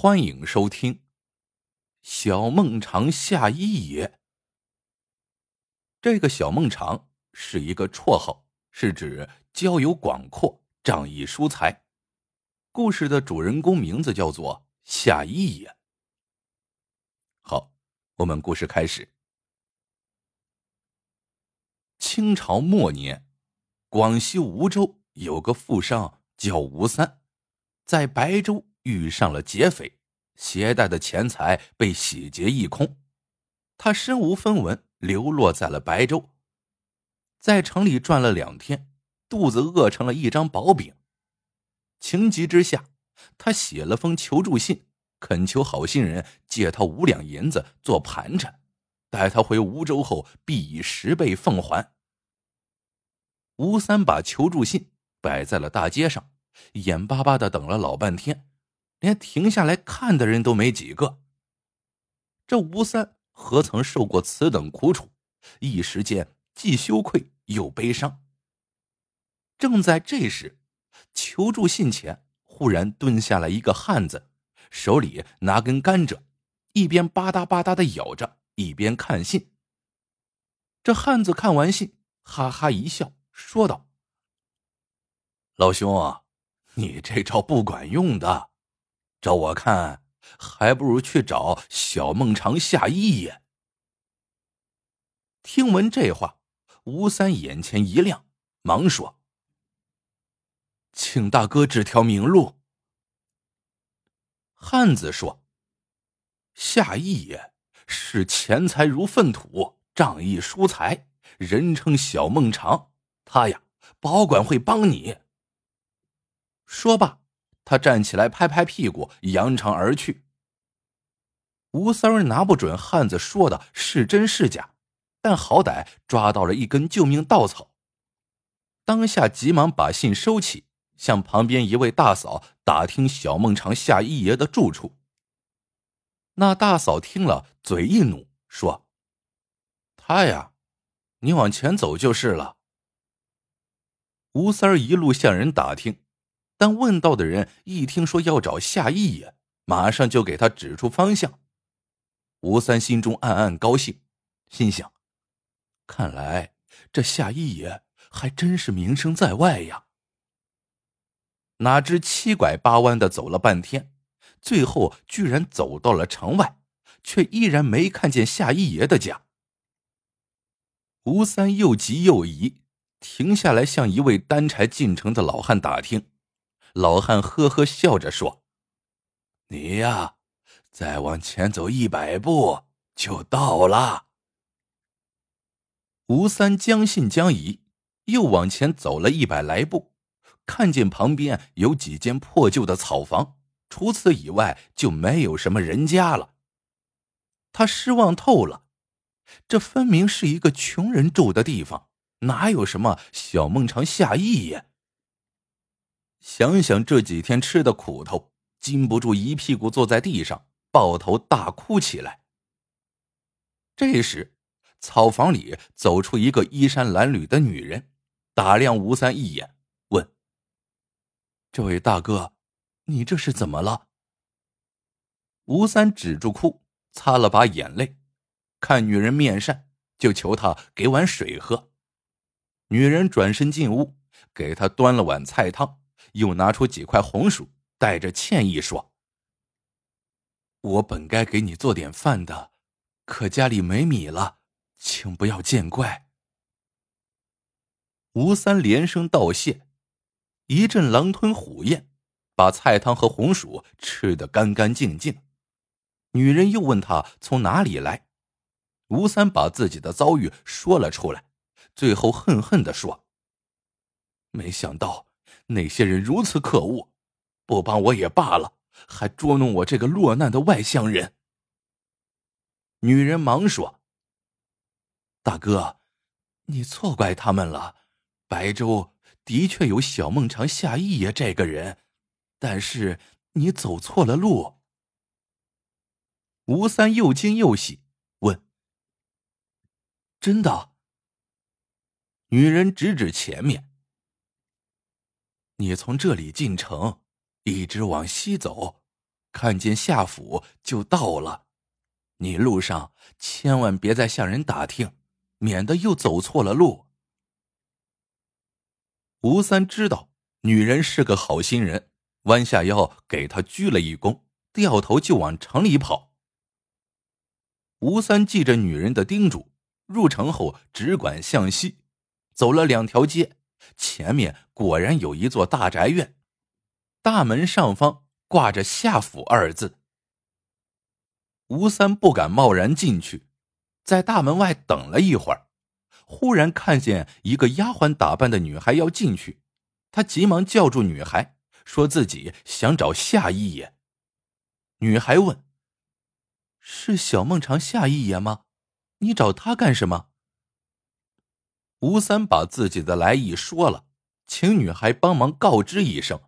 欢迎收听《小孟尝夏一爷》。这个小孟尝是一个绰号，是指交友广阔、仗义疏财。故事的主人公名字叫做夏一爷。好，我们故事开始。清朝末年，广西梧州有个富商叫吴三，在白州。遇上了劫匪，携带的钱财被洗劫一空，他身无分文，流落在了白州。在城里转了两天，肚子饿成了一张薄饼。情急之下，他写了封求助信，恳求好心人借他五两银子做盘缠，待他回梧州后，必以十倍奉还。吴三把求助信摆在了大街上，眼巴巴的等了老半天。连停下来看的人都没几个。这吴三何曾受过此等苦楚，一时间既羞愧又悲伤。正在这时，求助信前忽然蹲下来一个汉子，手里拿根甘蔗，一边吧嗒吧嗒的咬着，一边看信。这汉子看完信，哈哈一笑，说道：“老兄，啊你这招不管用的。”照我看，还不如去找小孟尝夏一爷。听闻这话，吴三眼前一亮，忙说：“请大哥指条明路。”汉子说：“夏一爷是钱财如粪土，仗义疏财，人称小孟尝。他呀，保管会帮你。”说罢。他站起来，拍拍屁股，扬长而去。吴三儿拿不准汉子说的是真是假，但好歹抓到了一根救命稻草。当下急忙把信收起，向旁边一位大嫂打听小孟尝夏一爷的住处。那大嫂听了，嘴一努，说：“他呀，你往前走就是了。”吴三儿一路向人打听。但问到的人一听说要找夏一爷，马上就给他指出方向。吴三心中暗暗高兴，心想：看来这夏一爷还真是名声在外呀。哪知七拐八弯的走了半天，最后居然走到了城外，却依然没看见夏一爷的家。吴三又急又疑，停下来向一位担柴进城的老汉打听。老汉呵呵笑着说：“你呀，再往前走一百步就到了。”吴三将信将疑，又往前走了一百来步，看见旁边有几间破旧的草房，除此以外就没有什么人家了。他失望透了，这分明是一个穷人住的地方，哪有什么小孟尝夏意呀？想想这几天吃的苦头，禁不住一屁股坐在地上，抱头大哭起来。这时，草房里走出一个衣衫褴褛的女人，打量吴三一眼，问：“这位大哥，你这是怎么了？”吴三止住哭，擦了把眼泪，看女人面善，就求她给碗水喝。女人转身进屋，给他端了碗菜汤。又拿出几块红薯，带着歉意说：“我本该给你做点饭的，可家里没米了，请不要见怪。”吴三连声道谢，一阵狼吞虎咽，把菜汤和红薯吃得干干净净。女人又问他从哪里来，吴三把自己的遭遇说了出来，最后恨恨的说：“没想到。”那些人如此可恶，不帮我也罢了，还捉弄我这个落难的外乡人。女人忙说：“大哥，你错怪他们了。白州的确有小孟尝夏一爷这个人，但是你走错了路。”吴三又惊又喜，问：“真的？”女人指指前面。你从这里进城，一直往西走，看见夏府就到了。你路上千万别再向人打听，免得又走错了路。”吴三知道女人是个好心人，弯下腰给她鞠了一躬，掉头就往城里跑。吴三记着女人的叮嘱，入城后只管向西，走了两条街，前面果然有一座大宅院，大门上方挂着“夏府”二字。吴三不敢贸然进去，在大门外等了一会儿。忽然看见一个丫鬟打扮的女孩要进去，他急忙叫住女孩，说自己想找夏一爷。女孩问：“是小孟尝夏一爷吗？你找他干什么？”吴三把自己的来意说了，请女孩帮忙告知一声。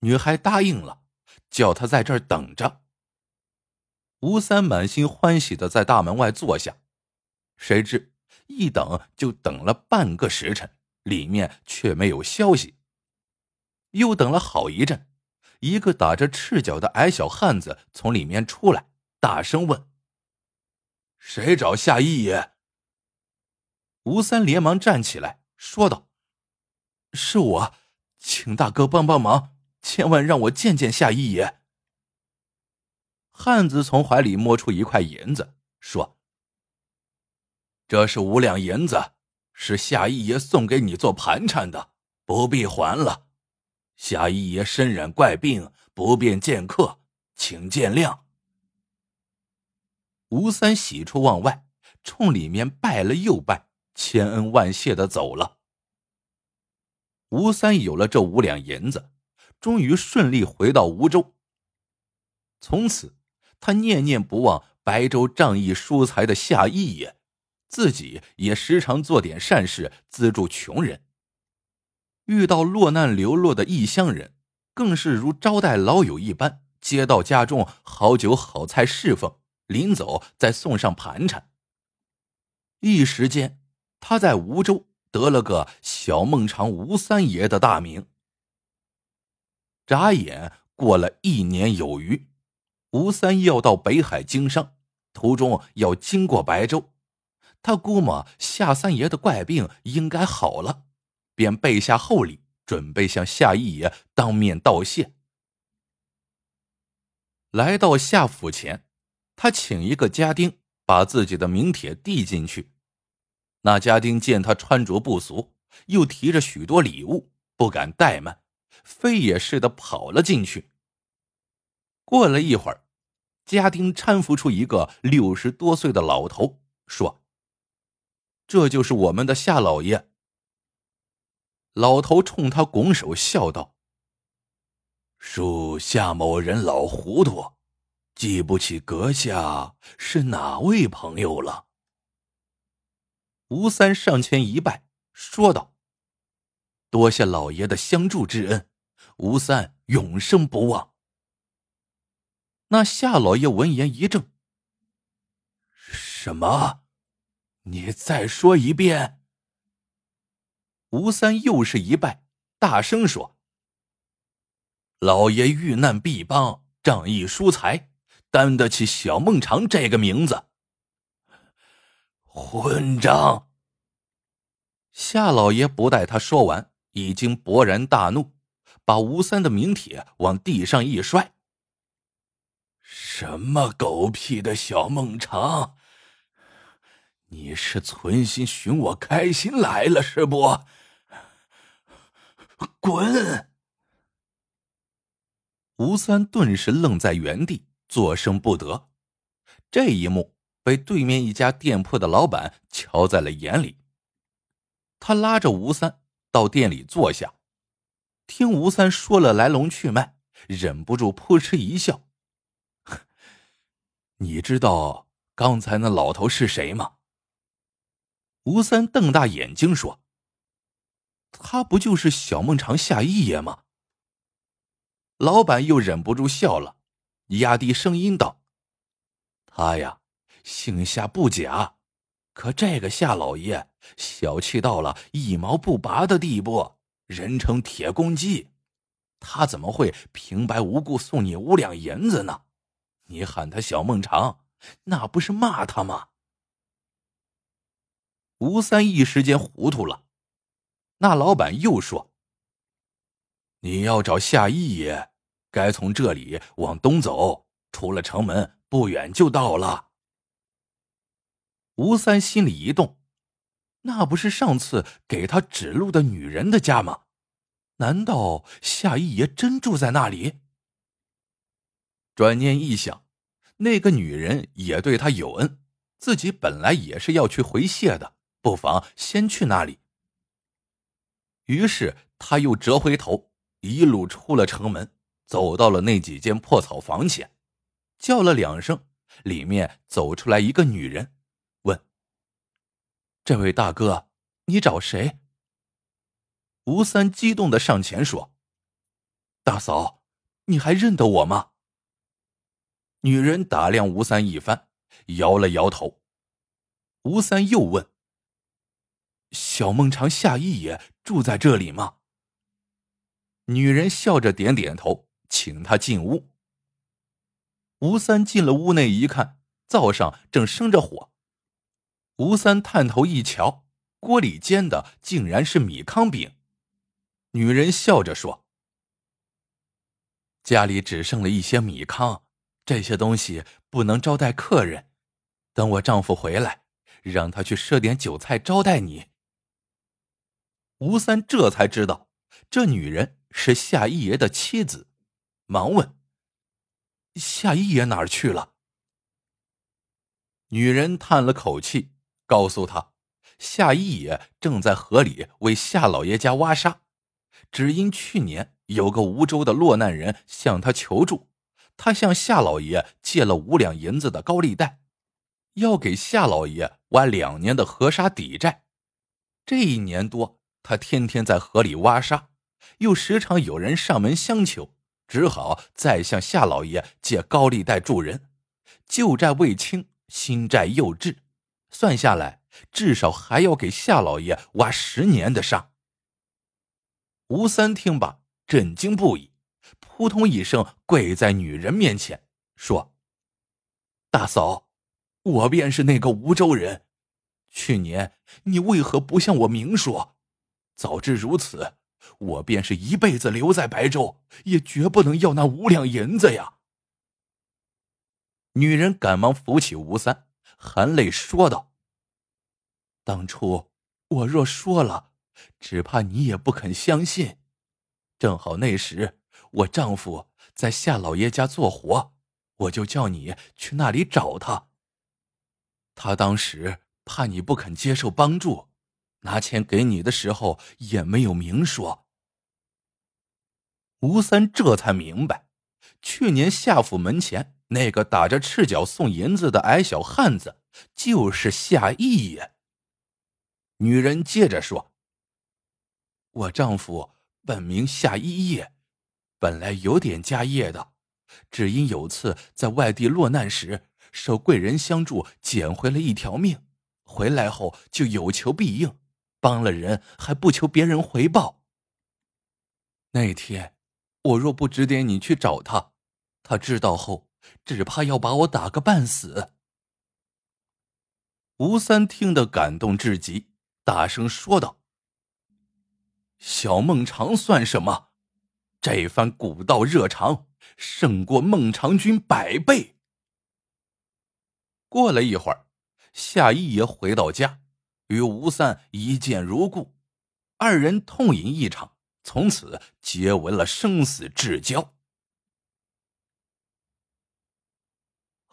女孩答应了，叫他在这儿等着。吴三满心欢喜的在大门外坐下，谁知。一等就等了半个时辰，里面却没有消息。又等了好一阵，一个打着赤脚的矮小汉子从里面出来，大声问：“谁找夏一爷？”吴三连忙站起来说道：“是我，请大哥帮帮忙，千万让我见见夏一爷。”汉子从怀里摸出一块银子，说。这是五两银子，是夏一爷送给你做盘缠的，不必还了。夏一爷身染怪病，不便见客，请见谅。吴三喜出望外，冲里面拜了又拜，千恩万谢的走了。吴三有了这五两银子，终于顺利回到吴州。从此，他念念不忘白州仗义疏财的夏一爷。自己也时常做点善事，资助穷人。遇到落难流落的异乡人，更是如招待老友一般，接到家中好酒好菜侍奉，临走再送上盘缠。一时间，他在吴州得了个“小孟尝吴三爷”的大名。眨眼过了一年有余，吴三要到北海经商，途中要经过白州。他估摸夏三爷的怪病应该好了，便备下厚礼，准备向夏一爷当面道谢。来到夏府前，他请一个家丁把自己的名帖递进去。那家丁见他穿着不俗，又提着许多礼物，不敢怠慢，飞也似的跑了进去。过了一会儿，家丁搀扶出一个六十多岁的老头，说。这就是我们的夏老爷。老头冲他拱手笑道：“属夏某人老糊涂，记不起阁下是哪位朋友了。”吴三上前一拜，说道：“多谢老爷的相助之恩，吴三永生不忘。”那夏老爷闻言一怔：“什么？”你再说一遍。吴三又是一拜，大声说：“老爷遇难必帮，仗义疏财，担得起小孟尝这个名字。”混账！夏老爷不待他说完，已经勃然大怒，把吴三的名帖往地上一摔：“什么狗屁的小孟尝！”你是存心寻我开心来了是不？滚！吴三顿时愣在原地，作声不得。这一幕被对面一家店铺的老板瞧在了眼里。他拉着吴三到店里坐下，听吴三说了来龙去脉，忍不住扑哧一笑。你知道刚才那老头是谁吗？吴三瞪大眼睛说：“他不就是小孟尝夏一爷吗？”老板又忍不住笑了，压低声音道：“他呀，姓夏不假，可这个夏老爷小气到了一毛不拔的地步，人称铁公鸡。他怎么会平白无故送你五两银子呢？你喊他小孟尝，那不是骂他吗？吴三一时间糊涂了。那老板又说：“你要找夏一爷，该从这里往东走，出了城门不远就到了。”吴三心里一动，那不是上次给他指路的女人的家吗？难道夏一爷真住在那里？转念一想，那个女人也对他有恩，自己本来也是要去回谢的，不妨先去那里。于是他又折回头，一路出了城门，走到了那几间破草房前，叫了两声，里面走出来一个女人，：“这位大哥，你找谁？”吴三激动的上前说：“大嫂，你还认得我吗？”女人打量吴三一番，摇了摇头。吴三又问：“小孟尝夏一爷住在这里吗？”女人笑着点点头，请他进屋。吴三进了屋内一看，灶上正生着火。吴三探头一瞧，锅里煎的竟然是米糠饼。女人笑着说：“家里只剩了一些米糠，这些东西不能招待客人。等我丈夫回来，让他去赊点酒菜招待你。”吴三这才知道，这女人是夏一爷的妻子，忙问：“夏一爷哪儿去了？”女人叹了口气，告诉他：“夏一爷正在河里为夏老爷家挖沙。”只因去年有个梧州的落难人向他求助，他向夏老爷借了五两银子的高利贷，要给夏老爷挖两年的河沙抵债。这一年多，他天天在河里挖沙，又时常有人上门相求，只好再向夏老爷借高利贷助人。旧债未清，新债又至，算下来至少还要给夏老爷挖十年的沙。吴三听罢，震惊不已，扑通一声跪在女人面前，说：“大嫂，我便是那个梧州人。去年你为何不向我明说？早知如此，我便是一辈子留在白州，也绝不能要那五两银子呀。”女人赶忙扶起吴三，含泪说道：“当初我若说了。”只怕你也不肯相信。正好那时我丈夫在夏老爷家做活，我就叫你去那里找他。他当时怕你不肯接受帮助，拿钱给你的时候也没有明说。吴三这才明白，去年夏府门前那个打着赤脚送银子的矮小汉子，就是夏义爷。女人接着说。我丈夫本名夏一业，本来有点家业的，只因有次在外地落难时受贵人相助，捡回了一条命，回来后就有求必应，帮了人还不求别人回报。那天我若不指点你去找他，他知道后只怕要把我打个半死。吴三听得感动至极，大声说道。小孟尝算什么？这番古道热肠胜过孟尝君百倍。过了一会儿，夏一爷回到家，与吴三一见如故，二人痛饮一场，从此结为了生死至交。